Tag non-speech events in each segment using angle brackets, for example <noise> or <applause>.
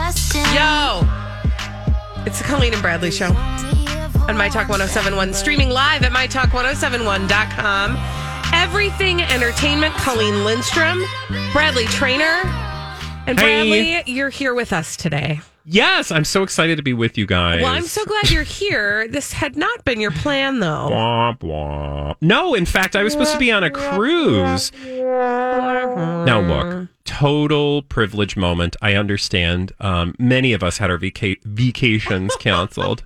Yo, it's the Colleen and Bradley Show on My Talk 1071, streaming live at MyTalk1071.com. Everything Entertainment, Colleen Lindstrom, Bradley Traynor. And Hey. Bradley, you're here with us today. Yes, I'm so excited to be with you guys. Well, I'm so glad you're here. <laughs> This had not been your plan, though. Womp womp. No, in fact, I was supposed to be on a cruise. Now, look, total privilege moment. I understand. Um, many of us had our vaca- vacations <laughs> canceled.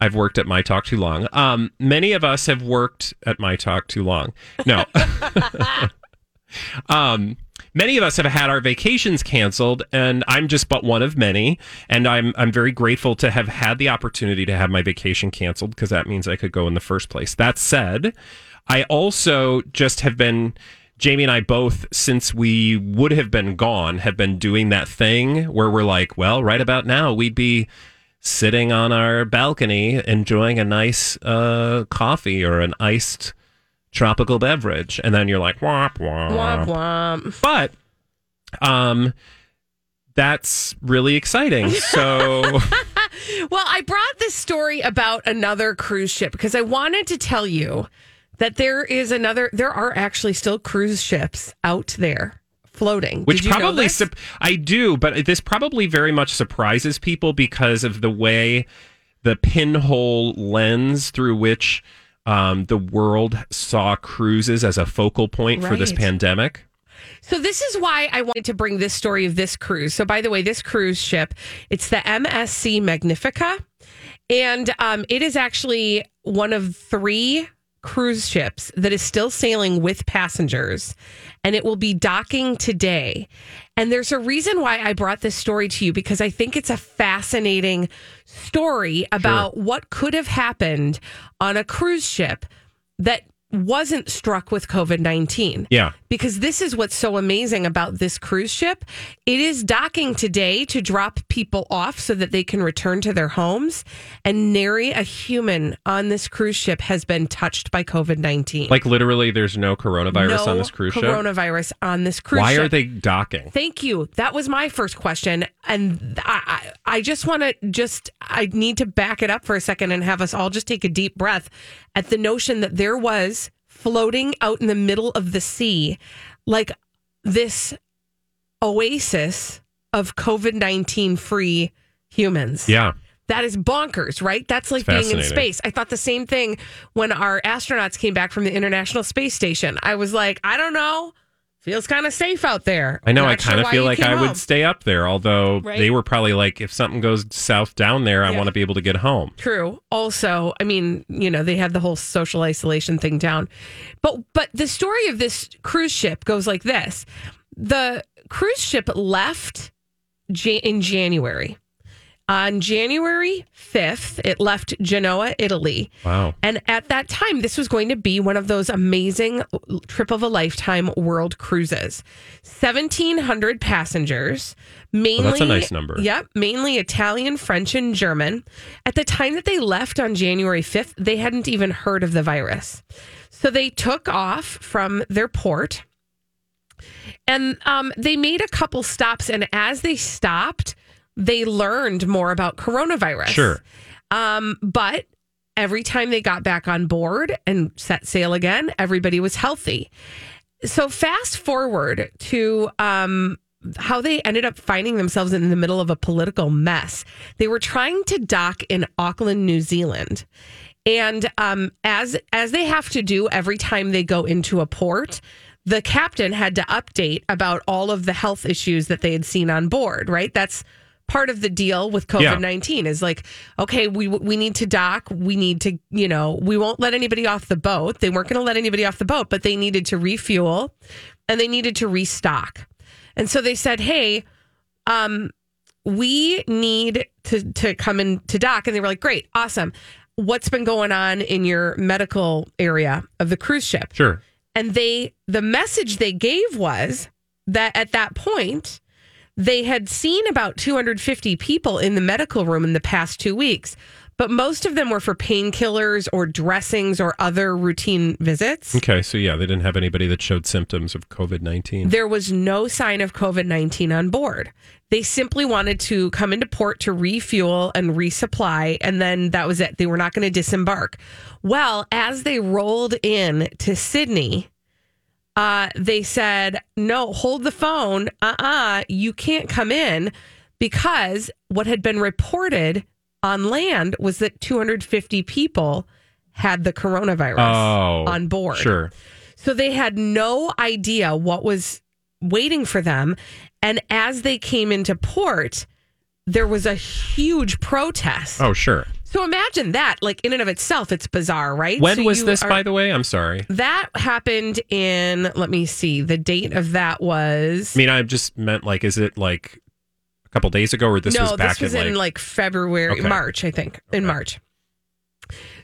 I've worked at My Talk too long. Um, many of us have worked at My Talk too long. No. <laughs> um, many of us have had our vacations canceled, and I'm just but one of many. And I'm I'm very grateful to have had the opportunity to have my vacation canceled because that means I could go in the first place. That said, I also just have been. Jamie and I both, since we would have been gone, have been doing that thing where we're like, well, right about now, we'd be sitting on our balcony enjoying a nice uh, coffee or an iced tropical beverage. And then you're like, womp, womp. Womp womp. But um, that's really exciting. So, <laughs> Well, I brought this story about another cruise ship because I wanted to tell you that there is another, there are actually still cruise ships out there floating. which probably? I do, but this probably very much surprises people because of the way the pinhole lens through which um, the world saw cruises as a focal point for this pandemic. So this is why I wanted to bring this story of this cruise. So by the way, this cruise ship, it's the MSC Magnifica, and um, it is actually one of three cruise ships that is still sailing with passengers, and it will be docking today. And there's a reason why I brought this story to you because I think it's a fascinating story about what could have happened on a cruise ship that wasn't struck with COVID 19 Yeah. Because this is what's so amazing about this cruise ship. It is docking today to drop people off so that they can return to their homes. And nary a human on this cruise ship has been touched by COVID 19. Like literally, there's no coronavirus no on this cruise ship. coronavirus on this cruise Why ship. are they docking? Thank you. That was my first question, and I, I, I just want to just I need to back it up for a second and have us all just take a deep breath at the notion that there was floating out in the middle of the sea, like this oasis of COVID nineteen free humans. Yeah. That is bonkers, right? That's like being in space. I thought the same thing when our astronauts came back from the International Space Station. I was like, I don't know. Feels kind of safe out there. I know. Not I sure kind of why feel like I home. would stay up there, although Right? they were probably like, if something goes south down there, I want to be able to get home. True. Also, I mean, you know, they had the whole social isolation thing down. But but the story of this cruise ship goes like this. The cruise ship left in January. On January 5th, it left Genoa, Italy. Wow. And at that time, this was going to be one of those amazing trip of a lifetime world cruises. 1,700 passengers, mainly. that's a nice number. Yep, mainly Italian, French, and German. At the time that they left on January 5th, they hadn't even heard of the virus. So they took off from their port and um, they made a couple stops. And as they stopped, they learned more about coronavirus. Sure. Um, but every time they got back on board and set sail again, everybody was healthy. So fast forward to um, how they ended up finding themselves in the middle of a political mess. They were trying to dock in Auckland, New Zealand. And um, as as they have to do every time they go into a port, the captain had to update about all of the health issues that they had seen on board. Right, that's part of the deal with COVID nineteen. Is like, okay, we we need to dock. We need to, you know, we won't let anybody off the boat. They weren't going to let anybody off the boat, but they needed to refuel and they needed to restock. And so they said, hey, um, we need to to come in to dock, and they were like, great, awesome. What's been going on in your medical area of the cruise ship? Sure. And they, the message they gave was that at that point, they had seen about 250 people in the medical room in the past two weeks, but most of them were for painkillers or dressings or other routine visits. Okay. So, yeah, they didn't have anybody that showed symptoms of COVID 19. There was no sign of COVID 19 on board. They simply wanted to come into port to refuel and resupply, and then that was it. They were not going to disembark. Well, as they rolled in to Sydney, uh, they said, no, hold the phone. Uh uh you can't come in because what had been reported on land was that 250 people had the coronavirus Oh, on board. Sure. So they had no idea what was waiting for them. And as they came into port, there was a huge protest. Oh, sure. So imagine that, like in and of itself, it's bizarre, right? When So was this, are- by the way? I'm sorry. That happened in, let me see, the date of that was. I mean, I just meant like, is it like a couple days ago or this no, was back this was in, in like, like February, Okay. March, I think, in March.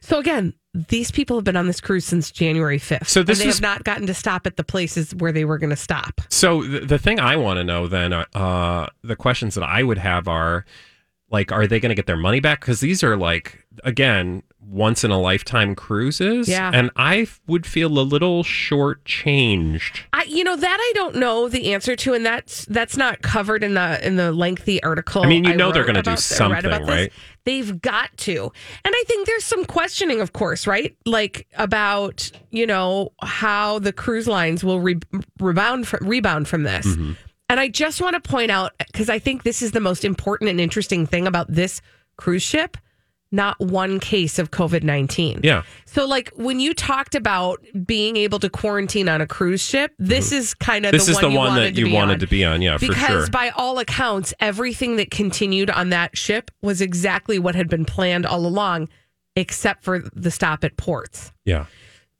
So again, these people have been on this cruise since January 5th. So this and they was- have not gotten to stop at the places where they were going to stop. So the, the thing I want to know then, uh, uh, the questions that I would have are, like, are they going to get their money back? Because these are like, again, once in a lifetime cruises. Yeah. And I would feel a little shortchanged. I, you know, that I don't know the answer to, and that's that's not covered in the in the lengthy article. I mean, you know they're gonna do about- I read something, this. right? They've got to, and I think there's some questioning, of course, right? Like about you know how the cruise lines will re- rebound from, rebound from this. Mm-hmm. And I just want to point out because I think this is the most important and interesting thing about this cruise ship. Not one case of COVID 19. Yeah. So, like when you talked about being able to quarantine on a cruise ship, this mm-hmm. is kind of. This the is one the one that you wanted on. to be on. Yeah, for because sure. by all accounts, everything that continued on that ship was exactly what had been planned all along, except for the stop at ports. yeah.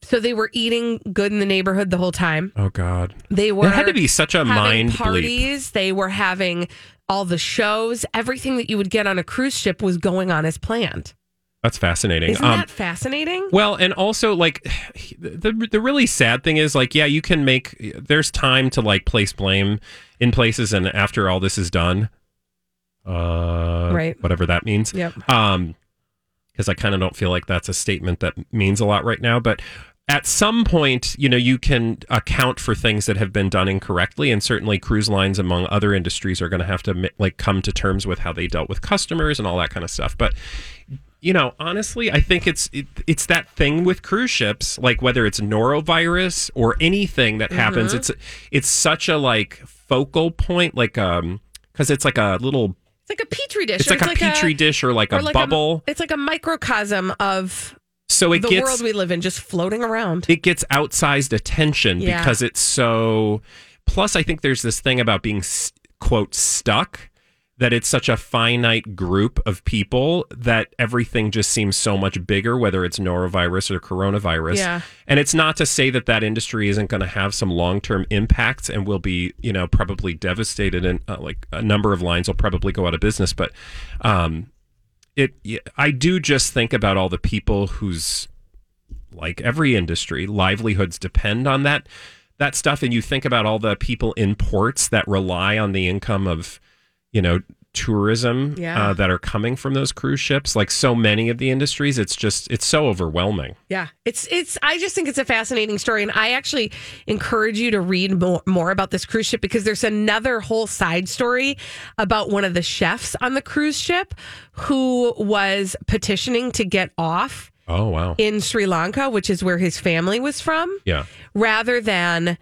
So they were eating good in the neighborhood the whole time. Oh, God. They were That had to be such a having mind bleep. parties. They were having all the shows. Everything that you would get on a cruise ship was going on as planned. That's fascinating. Isn't Um, that fascinating? Well, and also like <sighs> the the really sad thing is like yeah, you can make there's time to like place blame in places and after all this is done uh Right. whatever that means. Yep. Um because I kind of don't feel like that's a statement that means a lot right now, but at some point, you know, you can account for things that have been done incorrectly, and certainly cruise lines, among other industries, are going to have to like come to terms with how they dealt with customers and all that kind of stuff. But you know, honestly, I think it's it, it's that thing with cruise ships, like whether it's norovirus or anything that happens, it's it's such a like focal point, like um, because it's like a little, It's like a petri dish. it's like a petri dish or like or a like bubble. it's like a microcosm of so it the gets world we live in, just floating around. it gets outsized attention Yeah. because it's so plus i think there's this thing about being quote stuck that it's such a finite group of people that everything just seems so much bigger whether it's norovirus or coronavirus Yeah. and it's not to say that that industry isn't going to have some long-term impacts and will be you know probably devastated and uh, like a number of lines will probably go out of business but um it i do just think about all the people whose like every industry, livelihoods depend on that that stuff. And you think about all the people in ports that rely on the income of, you know, tourism Yeah. uh, that are coming from those cruise ships. Like so many of the industries, it's just it's so overwhelming. Yeah, it's it's. I just think it's a fascinating story, and I actually encourage you to read more, more about this cruise ship because there's another whole side story about one of the chefs on the cruise ship who was petitioning to get off Oh wow, in Sri Lanka, which is where his family was from, yeah, rather than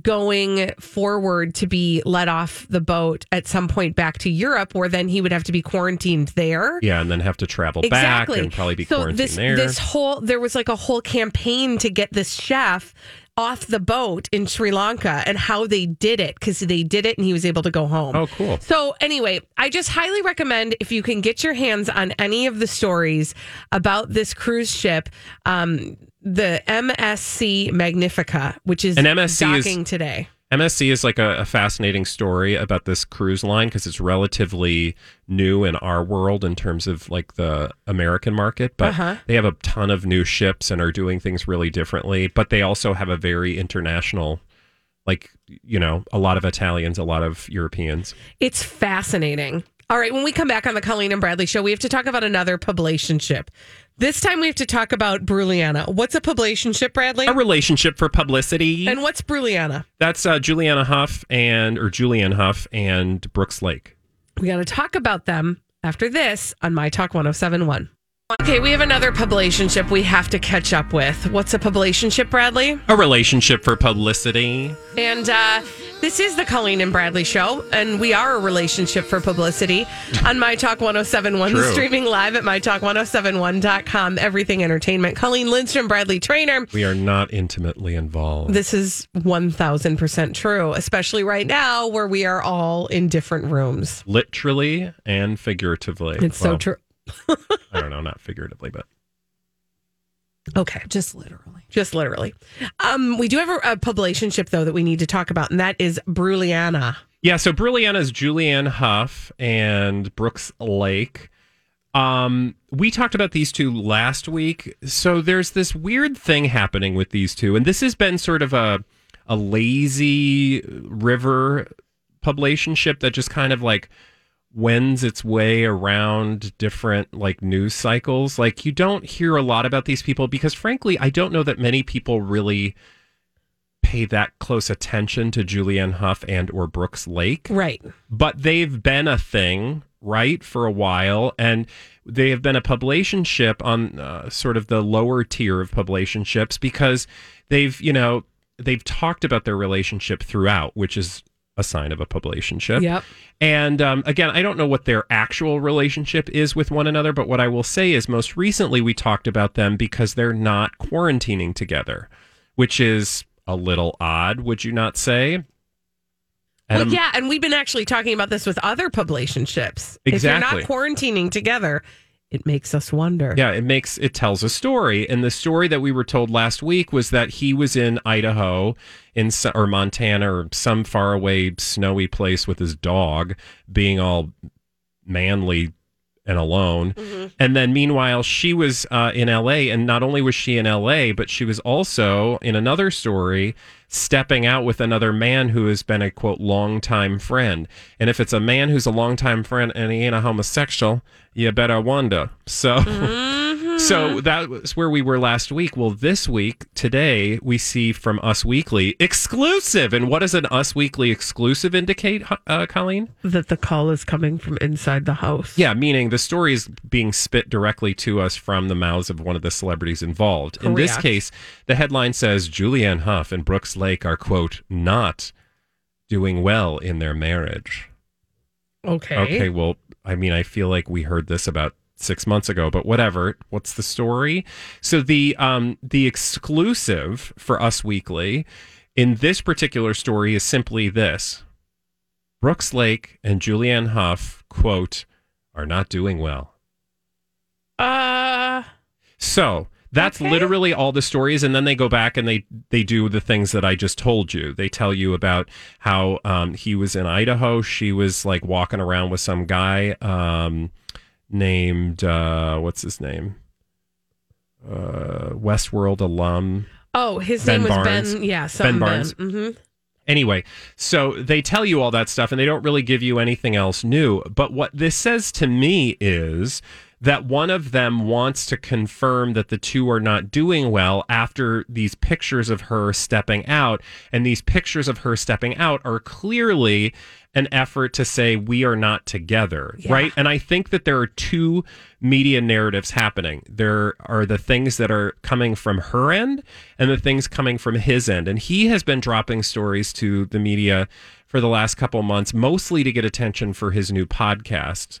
going forward to be let off the boat at some point back to Europe, where then he would have to be quarantined there. Yeah, and then have to travel Exactly. back and probably be so quarantined this, there. This whole there was like a whole campaign to get this chef off the boat in Sri Lanka and how they did it because they did it and he was able to go home. oh, cool. So anyway, I just highly recommend if you can get your hands on any of the stories about this cruise ship, um, the MSC Magnifica, which is And MSC is- today. MSC is like a, a fascinating story about this cruise line because it's relatively new in our world in terms of like the American market, but Uh-huh. they have a ton of new ships and are doing things really differently. But they also have a very international, like, you know, a lot of Italians, a lot of Europeans. It's fascinating. All right, when we come back on the Colleen and Bradley show, we have to talk about another publicationship. This time we have to talk about Bruliana. What's a publicationship, Bradley? A relationship for publicity. And what's Bruliana? That's uh, Juliana Hough and, or Julianne Hough and Brooks Laich. We got to talk about them after this on My Talk 1071. Okay, we have another publicationship we have to catch up with. What's a publicationship, Bradley? A relationship for publicity. And uh, this is the Colleen and Bradley show, and we are a relationship for publicity on My Talk 1071, True. streaming live at MyTalk1071.com, everything entertainment. Colleen Lindstrom, Bradley Traynor. We are not intimately involved. This is 1000% true, especially right now where we are all in different rooms. literally and figuratively. It's so true. I don't know, not figuratively, but Okay. Just literally. Just literally. Um, we do have a, a publicationship, though, that we need to talk about, and that is Bruliana. yeah. So Brilliana is Julianne Hough and Brooks Laich. Um, we talked about these two last week. So there's this weird thing happening with these two, and this has been sort of a a lazy river publicationship that just kind of like wends its way around different like news cycles. Like you don't hear a lot about these people because frankly, I don't know that many people really pay that close attention to Julianne Hough and or Brooks Laich Right. but they've been a thing right for a while and they have been a publicationship on uh, sort of the lower tier of publicationships because they've you know they've talked about their relationship throughout which is a sign of a publicationship Yep. and um, again, I don't know what their actual relationship is with one another, but what I will say is most recently we talked about them because they're not quarantining together, which is a little odd, would you not say? Well, yeah, and we've been actually talking about this with other publicationships. If Exactly. you're not quarantining together, it makes us wonder. Yeah, it makes it tells a story, and the story that we were told last week was that he was in Idaho, in or Montana, or some faraway snowy place with his dog, being all manly and alone. And then meanwhile, she was uh, in LA, and not only was she in LA, but she was also in another story stepping out with another man who has been a quote longtime friend. And if it's a man who's a longtime friend and he ain't a homosexual, you better wonder. So. <laughs> So that was where we were last week. Well, this week, today, we see from Us Weekly exclusive. And what does an Us Weekly exclusive indicate, uh, Colleen? That the call is coming from inside the house. Yeah, meaning the story is being spit directly to us from the mouths of one of the celebrities involved. In this case, the headline says Julianne Hough and Brooks Laich are, quote, not doing well in their marriage. Okay. Okay, well, I mean, I feel like we heard this about six months ago, but whatever. What's the story? So the um the exclusive for Us Weekly in this particular story is simply this: Brooks Laich and Julianne Hough quote are not doing well. Uh, So that's Okay. literally all the stories, and then they go back and they they do the things that I just told you. They tell you about how um, he was in Idaho. She was like walking around with some guy um, named uh, what's his name? Uh, Westworld alum. oh, his Ben name was Barnes. Ben. Yeah, Ben. Barnes. hmm Anyway, so they tell you all that stuff and they don't really give you anything else new. But what this says to me is that one of them wants to confirm that the two are not doing well after these pictures of her stepping out. And these pictures of her stepping out are clearly an effort to say we are not together, Yeah. right? And I think that there are two media narratives happening. There are the things that are coming from her end and the things coming from his end. And he has been dropping stories to the media for the last couple months, mostly to get attention for his new podcast.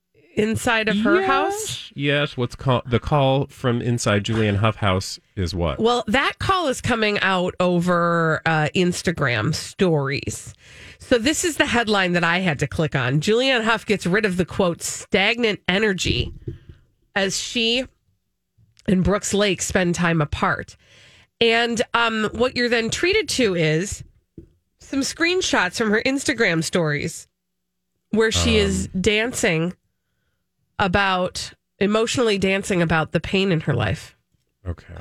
inside of her house? Yes. What's called the call from inside Julian Hough house is what? Well, that call is coming out over uh, Instagram stories. So this is the headline that I had to click on. Julianne Hough gets rid of the quote stagnant energy as she and Brooks Laich spend time apart. And um, what you're then treated to is some screenshots from her Instagram stories where she is dancing about emotionally dancing about the pain in her life. Okay.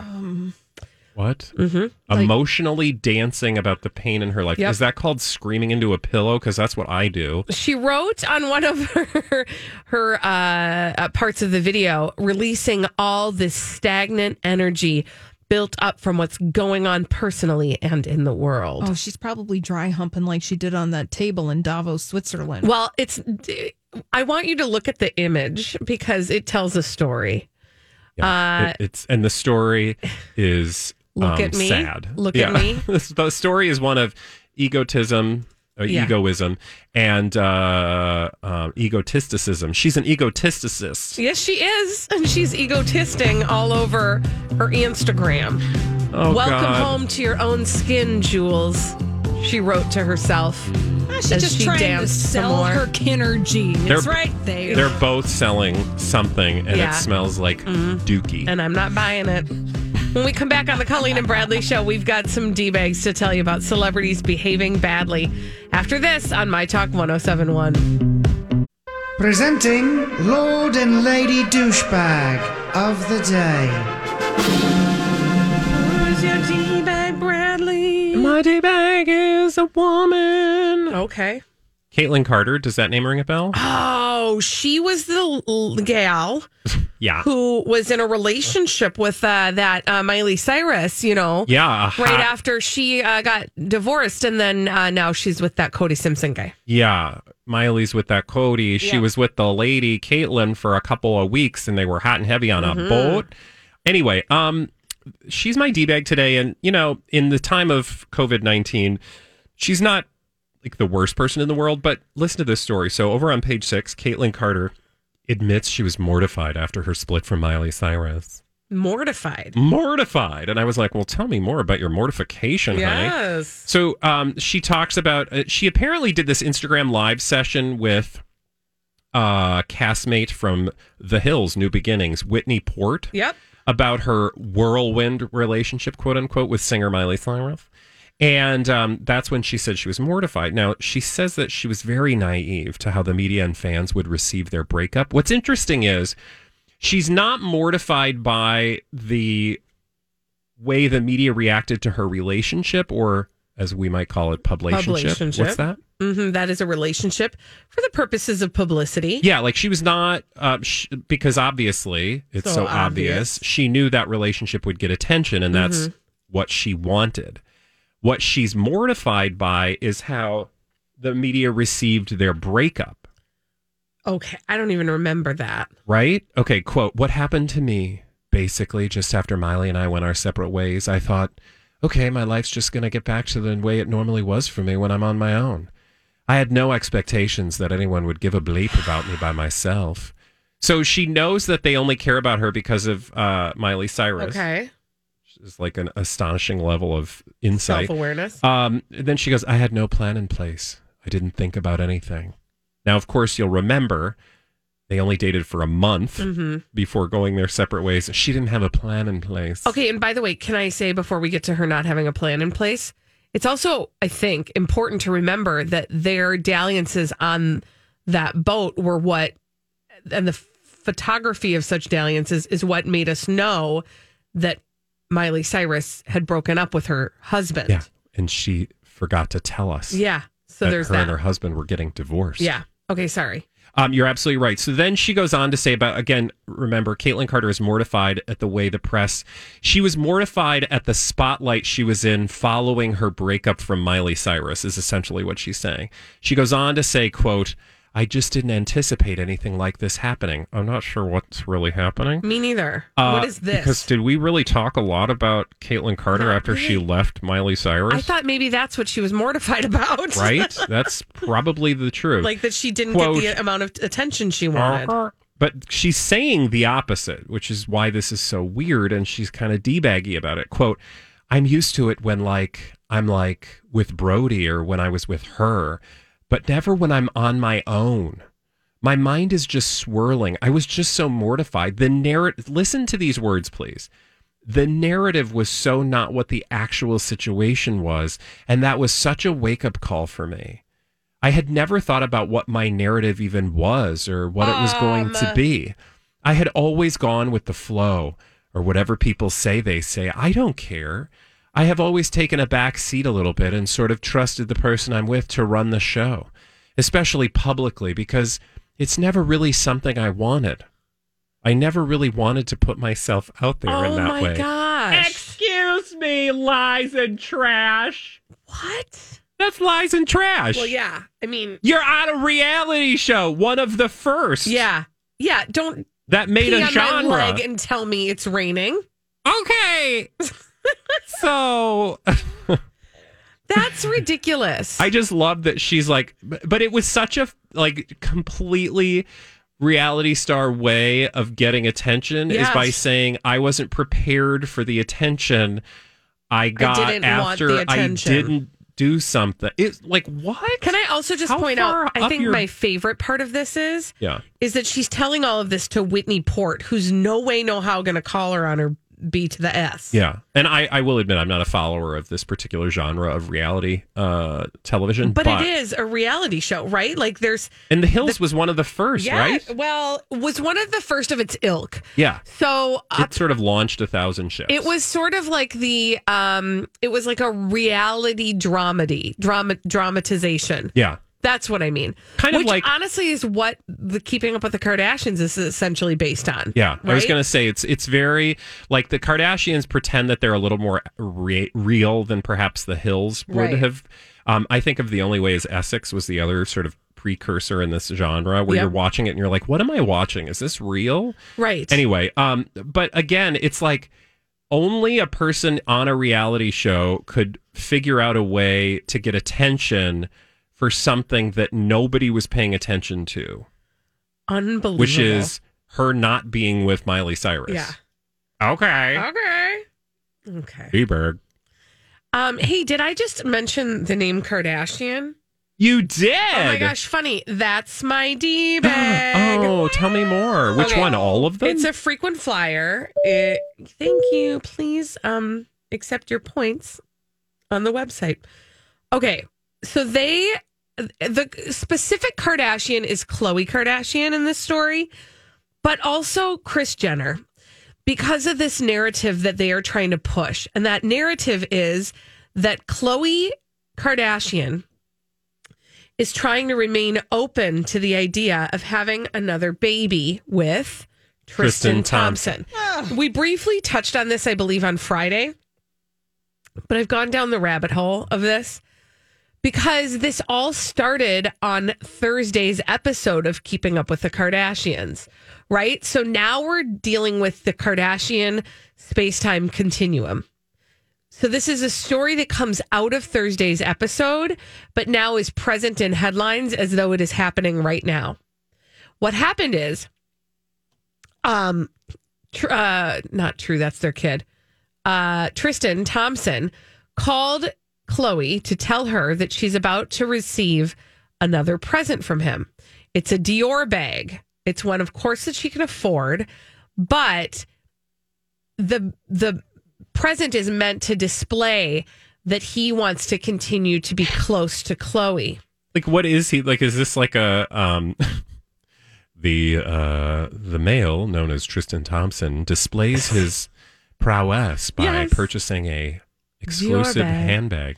what? Mm-hmm. Emotionally dancing about the pain in her life. Yep. Is that called screaming into a pillow? Because that's what I do. she wrote on one of her her uh, uh, parts of the video, releasing all this stagnant energy built up from what's going on personally and in the world. Oh, she's probably dry humping like she did on that table in Davos, Switzerland. Well, it's. I want you to look at the image because it tells a story. Yeah. Uh, It- it's and the story is Look um, at me. sad. Look at me. <laughs> The story is one of egotism, uh, Yeah. egoism, and uh, um, egotisticism. She's an egotisticist. Yes, she is, and she's egotisting all over her Instagram. Oh Welcome God. home to your own skin, Jules. She wrote to herself. Ah, she's just she trying to danced sell her KINRGY. They're- right there. They're both selling something, and Yeah. Mm-hmm. it smells like dookie. and I'm not buying it. When we come back on the Colleen and Bradley show, we've got some D bags to tell you about celebrities behaving badly. After this on My Talk 1071. Presenting Lord and Lady Douchebag of the Day. Who's your D bag, Bradley? My day bag is a woman. Okay. Kaitlynn Carter. Does that name ring a bell? Oh, she was the l- gal <laughs> Yeah. who was in a relationship with uh, that uh, Miley Cyrus, you know, Yeah. a right hot- after she uh, got divorced. And then uh, now she's with that Cody Simpson guy. Yeah. Miley's with that Cody. She Yeah. was with the lady Kaitlynn for a couple of weeks and they were hot and heavy on a Mm-hmm. boat. Anyway, um, she's my D bag today. And, you know, in the time of COVID 19, she's not like the worst person in the world, but listen to this story. So over on page six, Kaitlynn Carter admits she was mortified after her split from Miley Cyrus. Mortified. Mortified. And I was like, well, tell me more about your mortification, honey. Yes. So um, she talks about uh, she apparently did this Instagram live session with uh castmate from The Hills, New Beginnings, Whitney Port, Yep. about her whirlwind relationship, quote unquote, with singer Miley Cyrus. And um, that's when she said she was mortified. Now, she says that she was very naive to how the media and fans would receive their breakup. What's interesting is she's not mortified by the way the media reacted to her relationship, or as we might call it, publicationship. Publicationship. What's that? hmm that is a relationship for the purposes of publicity. Yeah, like she was not uh, sh- because obviously it's so, So obvious. obvious. Mm-hmm. She knew that relationship would get attention, and that's what she wanted. What she's mortified by is how the media received their breakup. Okay. I don't even remember that. Right? Okay. Quote: What happened to me? Basically, just after Miley and I went our separate ways, I thought, okay, my life's just going to get back to the way it normally was for me when I'm on my own. I had no expectations that anyone would give a bleep about me by myself. So she knows that they only care about her because of uh, Miley Cyrus. Okay. It's like an astonishing level of insight. Self awareness. Um, then she goes, I had no plan in place. I didn't think about anything. Now, of course, you'll remember they only dated for a month Mm-hmm. before going their separate ways. She didn't have a plan in place. Okay, and by the way, can I say before we get to her not having a plan in place, it's also, I think, important to remember that their dalliances on that boat were what, and the photography of such dalliances is what made us know that Miley Cyrus had broken up with her husband. Yeah. And she forgot to tell us. Yeah. So that there's her that. and her husband were getting divorced. yeah. Okay, sorry. Um, you're absolutely right. So then she goes on to say about again, remember, Kaitlynn Carter is mortified at the way the press. She was mortified at the spotlight she was in following her breakup from Miley Cyrus. Is essentially what she's saying. She goes on to say, "quote I just didn't anticipate anything like this happening. I'm not sure what's really happening." Me neither. Uh, what is this? Because did we really talk a lot about Kaitlynn Carter Not after she left Miley Cyrus? I thought maybe that's what she was mortified about. right. <laughs> That's probably the truth. like that she didn't Quote, get the amount of attention she wanted. But she's saying the opposite, which is why this is so weird. And she's kind of debaggy about it. Quote, I'm used to it when, like, I'm like with Brody or when I was with her, but never when I'm on my own. My mind is just swirling. I was just so mortified. The narrative, listen to these words, please. The narrative was so not what the actual situation was. And that was such a wake up call for me. I had never thought about what my narrative even was or what it was going to um. be. I had always gone with the flow or whatever people say they say. I don't care. I have always taken a back seat a little bit and sort of trusted the person I'm with to run the show, especially publicly, because it's never really something I wanted. I never really wanted to put myself out there in oh that way. Oh my gosh. Excuse me, lies and trash. What? That's lies and trash. Well, yeah. I mean, You're on a reality show, one of the first. yeah. Yeah. Don't That made pee a on genre. my leg and tell me it's raining. Okay. <laughs> so <laughs> That's ridiculous. I just love that she's like, but it was such a like completely reality star way of getting attention is by saying I wasn't prepared for the attention I got didn't want after I didn't do something. It's like what? Can I also just How point out? I think your- my favorite part of this is Yeah. is that she's telling all of this to Whitney Port, who's no way, no how going to call her on her B to the S. Yeah. And I, I will admit I'm not a follower of this particular genre of reality uh television. But, it is a reality show, right? Like there's And The Hills was one of the first, yeah, right? well, was one of the first of its ilk. Yeah. So uh, It sort of launched a thousand shows. It was sort of like the um it was like a reality dramedy, drama dramatization. Yeah. That's what I mean. Kind of Which like- honestly is what the keeping up with the Kardashians is essentially based on. Yeah, I was going to say it's it's very like the Kardashians pretend that they're a little more re- real than perhaps the Hills would Right. have. Um, I think of the only way is Essex was the other sort of precursor in this genre where Yep. you're watching it and you're like, what am I watching? Is this real? Right. Anyway, um, but again, it's like only a person on a reality show could figure out a way to get attention for something that nobody was paying attention to, Unbelievable. which is her not being with Miley Cyrus. Yeah. Okay. Okay. Okay. Bieber. Um, hey, did I just mention the name Kardashian? You did. Oh my gosh, funny. That's my D bag. <gasps> oh, tell me more. Which Okay. one? All of them? It's a frequent flyer. It, thank you. Please um accept your points on the website. Okay. So they the specific Kardashian is Khloe Kardashian in this story, but also Kris Jenner because of this narrative that they are trying to push. And that narrative is that Khloe Kardashian is trying to remain open to the idea of having another baby with Tristan, Tristan Thompson. Thompson. We briefly touched on this, I believe, on Friday, but I've gone down the rabbit hole of this because this all started on Thursday's episode of Keeping Up with the Kardashians, right? So now we're dealing with the Kardashian space time continuum. So this is a story that comes out of Thursday's episode, but now is present in headlines as though it is happening right now. What happened is, um, tr- uh, not true. That's their kid. Uh, Tristan Thompson called Khloe to tell her that she's about to receive another present from him. It's a Dior bag. It's one, of course, that she can afford, but the the present is meant to display that he wants to continue to be close to Khloe. Like, what is he like? Is this like a um, <laughs> the uh, the male known as Tristan Thompson displays his prowess by Yes. purchasing a exclusive bag. handbag?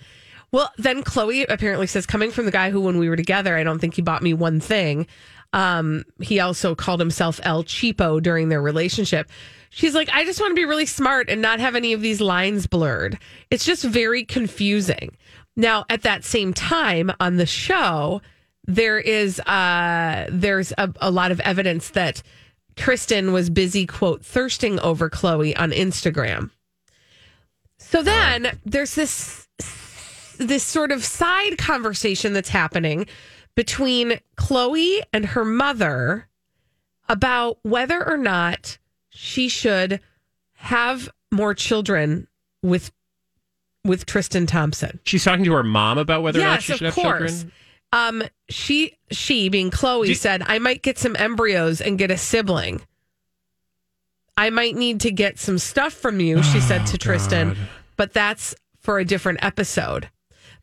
Well, then Khloe apparently says, coming from the guy who, when we were together, I don't think he bought me one thing. Um, he also called himself El Cheapo during their relationship. She's like, I just want to be really smart and not have any of these lines blurred. It's just very confusing. Now, at that same time on the show, there is uh there's a, a lot of evidence that Tristan was busy quote thirsting over Khloe on Instagram. So then there's this this sort of side conversation that's happening between Khloe and her mother about whether or not she should have more children with with Tristan Thompson. She's talking to her mom about whether or not yes, she should of have course. children. Um, she she being Khloe said, "I might get some embryos and get a sibling. I might need to get some stuff from you," she said to Tristan, Oh, God. But that's for a different episode.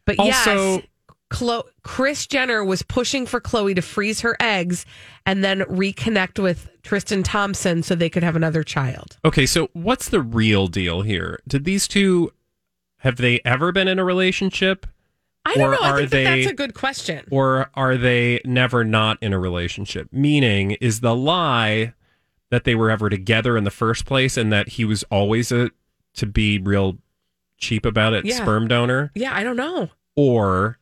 But Also- yes, Chlo- Kris Jenner was pushing for Khloe to freeze her eggs and then reconnect with Tristan Thompson so they could have another child. Okay, so what's the real deal here? Did these two have they ever been in a relationship? I don't Or know. I are think that they- that's a good question. or are they never not in a relationship? Meaning, is the lie that they were ever together in the first place and that he was always a to be real cheap about it Yeah. sperm donor, Yeah, I don't know. or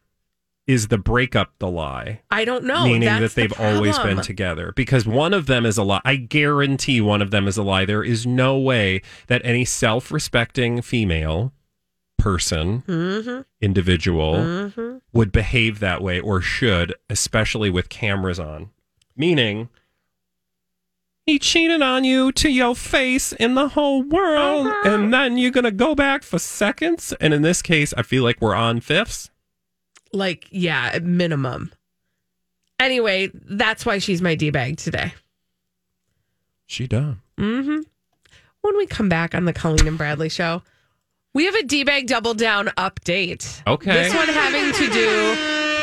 is the breakup the lie? I don't know. meaning That's that they've always been together because one of them is a lie. I guarantee one of them is a lie. There is no way that any self-respecting female person, Mhm. individual, Mhm. would behave that way or should, especially with cameras on. Meaning, he cheated on you to your face in the whole world, Uh-huh. and then you're gonna go back for seconds. And in this case, I feel like we're on fifths. Like, yeah, at minimum. Anyway, that's why she's my D bag today. She done. hmm When we come back on the Colleen and Bradley show, we have a D bag double down update. Okay. This one having to do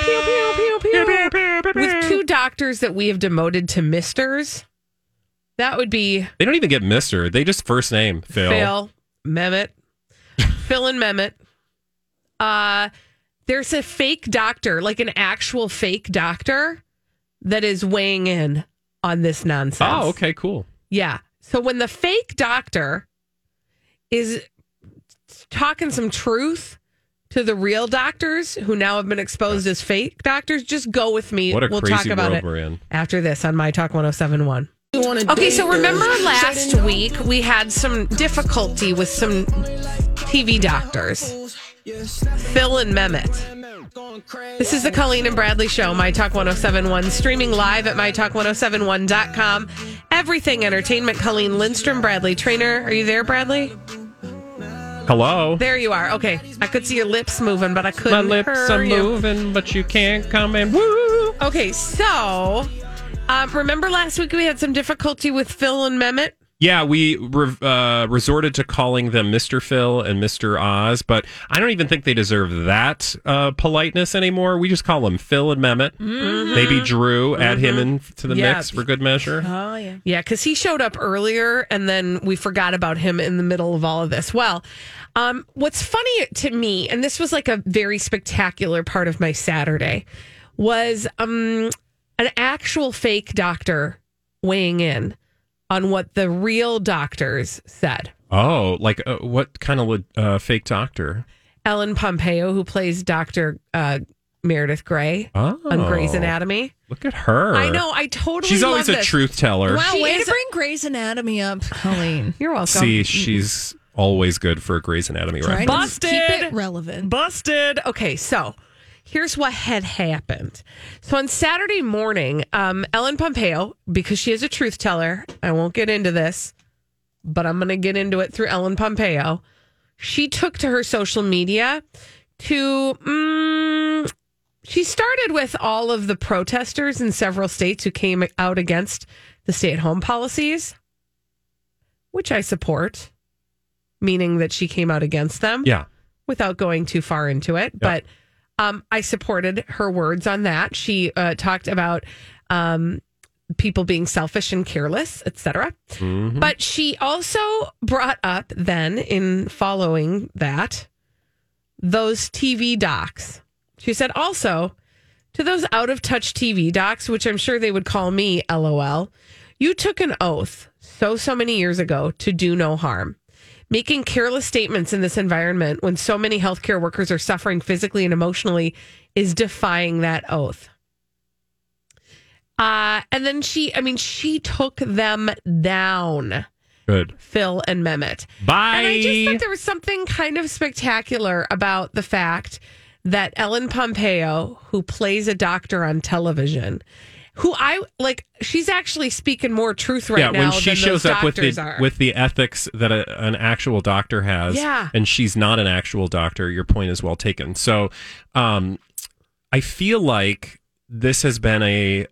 pew, pew, pew, with two doctors that we have demoted to misters. That would be They don't even get Mister. They just first name Phil. Phil, Mehmet, <laughs> Phil and Mehmet. Uh, there's a fake doctor, like an actual fake doctor, that is weighing in on this nonsense. Oh, okay, cool. Yeah. So when the fake doctor is talking some truth to the real doctors who now have been exposed as fake doctors, just go with me. What a we'll crazy talk about world it we're in. after this on My Talk 1071. Okay, so remember last week we had some difficulty with some TV doctors, Phil and Mehmet. This is the Colleen and Bradley Show, My Talk 1071, streaming live at MyTalk1071.com. Everything Entertainment, Colleen Lindstrom, Bradley Traynor. Are you there, Bradley? Hello. There you are. Okay. I could see your lips moving, but I couldn't My lips hear are you. moving, but you can't come and woo. Okay, so um, remember last week we had some difficulty with Phil and Mehmet? Yeah, we re- uh, resorted to calling them Mr. Phil and Mr. Oz, but I don't even think they deserve that uh, politeness anymore. We just call them Phil and Mehmet. Maybe Drew, add him into the Yeah. mix for good measure. Oh, yeah. Yeah, because he showed up earlier and then we forgot about him in the middle of all of this. Well, um, what's funny to me, and this was like a very spectacular part of my Saturday, was um, an actual fake doctor weighing in on what the real doctors said. Oh, like uh, what kind of le- uh, fake doctor? Ellen Pompeo, who plays Dr. Uh, Meredith Grey Oh, on Grey's Anatomy. Look at her. I know, I totally She's always love a truth teller. Wow, She way is- to bring Grey's Anatomy up, <sighs> Colleen. You're welcome. See, she's always good for a Grey's Anatomy right? reference. Busted. Keep it relevant. Busted. Okay, so here's what had happened. So on Saturday morning, um, Ellen Pompeo, because she is a truth teller, I won't get into this, but I'm going to get into it through Ellen Pompeo. She took to her social media to. Mm, she started with all of the protesters in several states who came out against the stay at home policies, which I support, meaning that she came out against them Yeah. without going too far into it. But um, I supported her words on that. She uh, talked about um, people being selfish and careless, etc. But she also brought up then in following that those TV docs. She said also to those out of touch TV docs, which I'm sure they would call me LOL, you took an oath so, so many years ago to do no harm. Making careless statements in this environment when so many healthcare workers are suffering physically and emotionally is defying that oath. Uh, and then she, I mean, she took them down, Good. Phil and Mehmet. Bye. And I just thought there was something kind of spectacular about the fact that Ellen Pompeo, who plays a doctor on television, who I like, she's actually speaking more truth right yeah, now Yeah, when she shows up with the are. with the ethics that a, an actual doctor has, Yeah. and she's not an actual doctor, your point is well taken. So, um, I feel like this has been a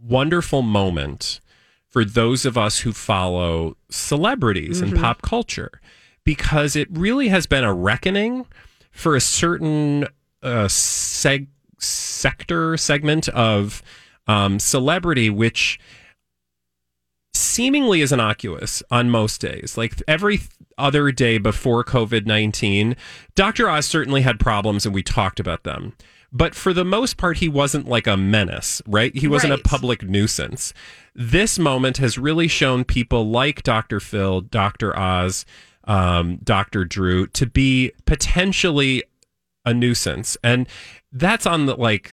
wonderful moment for those of us who follow celebrities and Mm-hmm. pop culture because it really has been a reckoning for a certain uh, seg- sector segment of um, celebrity which seemingly is innocuous on most days. Like every other day before COVID 19, Dr. Oz certainly had problems and we talked about them. But for the most part, he wasn't like a menace, right? He wasn't Right. a public nuisance. This moment has really shown people like Dr. Phil, Dr. Oz, um, Dr. Drew to be potentially a nuisance. And that's on the like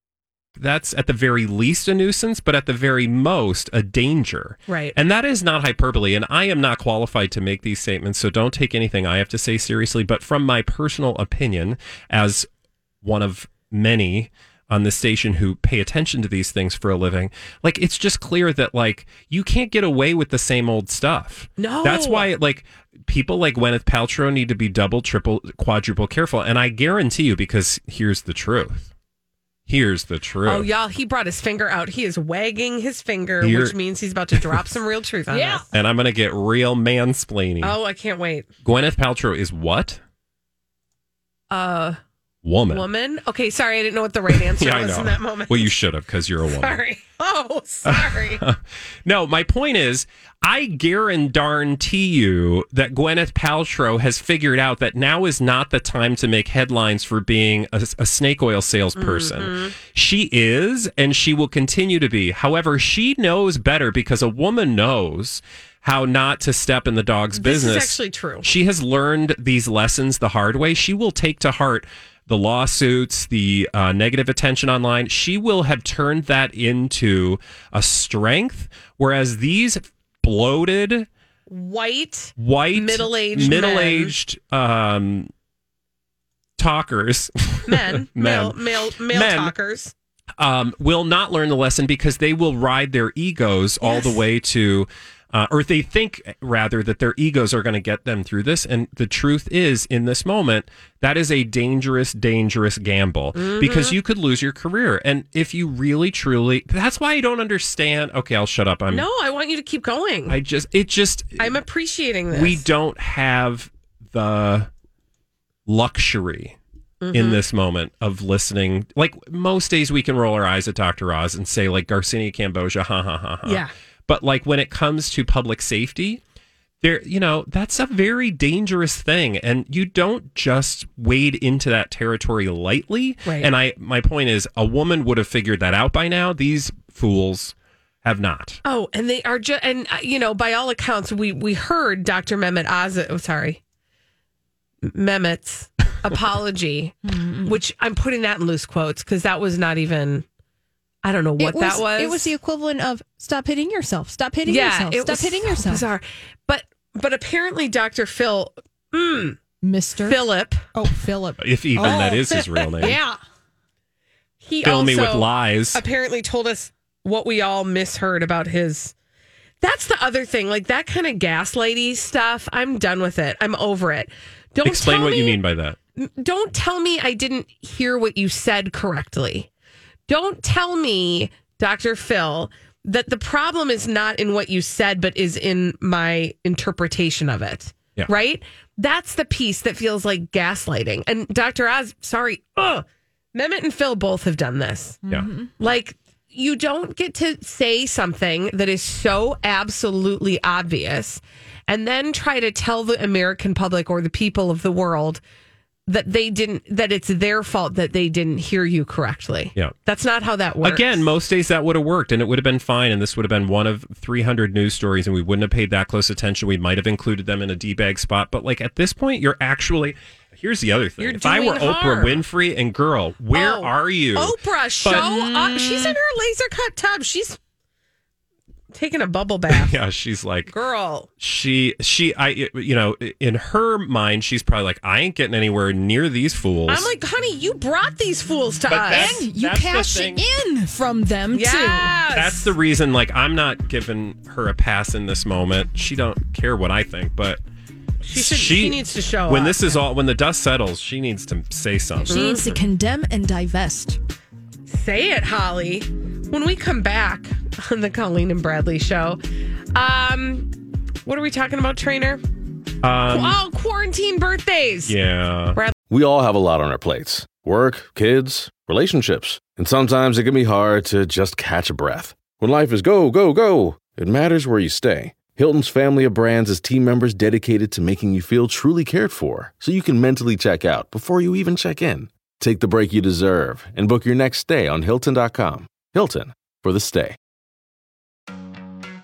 That's at the very least a nuisance, but at the very most a danger. Right. And that is not hyperbole. And I am not qualified to make these statements, so don't take anything I have to say seriously. But from my personal opinion, as one of many on the station who pay attention to these things for a living, like it's just clear that like you can't get away with the same old stuff. No. That's why like people like Gwyneth Paltrow need to be double, triple, quadruple careful. And I guarantee you, because here's the truth. Here's the truth. Oh, y'all, he brought his finger out. He is wagging his finger, Here- which means he's about to drop some real truth on <laughs> Yeah. us. And I'm going to get real mansplaining. Oh, I can't wait. Gwyneth Paltrow is what? Uh, Woman. woman. Okay, sorry, I didn't know what the right answer <laughs> Yeah, I was know. in that moment. Well, you should have because you're a woman. Sorry. <laughs> Oh, sorry. <laughs> No, my point is, I guarantee you that Gwyneth Paltrow has figured out that now is not the time to make headlines for being a, a snake oil salesperson. Mm-hmm. She is, and she will continue to be. However, she knows better because a woman knows how not to step in the dog's This is business. actually true. She has learned these lessons the hard way. She will take to heart the lawsuits, the uh, negative attention online. She will have turned that into a strength. Whereas these bloated, White, white, Middle-aged middle-aged um, talkers, men, <laughs> Men. male, male, male Men. talkers. um, will not learn the lesson because they will ride their egos all the way to Uh, or they think rather that their egos are going to get them through this. And the truth is, in this moment, that is a dangerous, dangerous gamble because you could lose your career. And if you really, truly, that's why I don't understand. Okay, I'll shut up. I'm No, I want you to keep going. I just, it just, I'm appreciating this. we don't have the luxury Mm-hmm. in this moment of listening. Like most days, we can roll our eyes at Dr. Oz and say, like, Garcinia Cambogia, ha ha ha ha. Yeah. But like when it comes to public safety, there, you know, that's a very dangerous thing, and you don't just wade into that territory lightly. Right. And I, my point is, a woman would have figured that out by now. These fools have not. Oh, and they are just, and uh, you know, by all accounts, we we heard Dr. Mehmet Oz. Oh, sorry, Mehmet's <laughs> apology, which I'm putting that in loose quotes because that was not even. I don't know what it that was. It was the equivalent of stop hitting yourself. Stop hitting yeah, yourself. it Stop was hitting so yourself. Bizarre, but but apparently Dr. Phil mm, Mister Philip. Oh, Philip. If even Oh. that is his real name. <laughs> Yeah, he Fill me with lies. Apparently, told us what we all misheard about his. That's the other thing, like that kind of gaslighty stuff. I'm done with it. I'm over it. Don't Explain tell what you mean by that. Don't tell me I didn't hear what you said correctly. Don't tell me, Dr. Phil, that the problem is not in what you said, but is in my interpretation of it. Yeah. Right? That's the piece that feels like gaslighting. And Dr. Oz, sorry, ugh, Mehmet and Phil both have done this. Yeah. Mm-hmm. Like, you don't get to say something that is so absolutely obvious and then try to tell the American public or the people of the world that they didn't, that it's their fault that they didn't hear you correctly. Yeah. That's not how that works. Again, most days that would have worked and it would have been fine. And this would have been one of 300 news stories and we wouldn't have paid that close attention. We might have included them in a D bag spot. But like at this point, you're actually. Here's the other thing. You're if I were doing Oprah. Winfrey and girl, where Oh, are you? Oprah, show But- up. She's in her laser cut tub. She's taking a bubble bath. <laughs> Yeah, she's like, Girl. she, she, I, you know, in her mind, she's probably like, I ain't getting anywhere near these fools. I'm like, honey, you brought these fools to But us. And you that's cash in from them too. That's the reason. Like, I'm not giving her a pass in this moment. She don't care what I think, but She should- she needs to show when up. this is all when the dust settles. She needs to say something. She needs to condemn and divest. Say it, Holly. When we come back on the Colleen and Bradley show, um, what are we talking about, Traynor? Um, oh, quarantine birthdays. yeah. Brad- We all have a lot on our plates work, kids, relationships. And sometimes it can be hard to just catch a breath. When life is go, go, go, it matters where you stay. Hilton's family of brands is team members dedicated to making you feel truly cared for so you can mentally check out before you even check in. Take the break you deserve and book your next stay on Hilton.com. Hilton for the stay.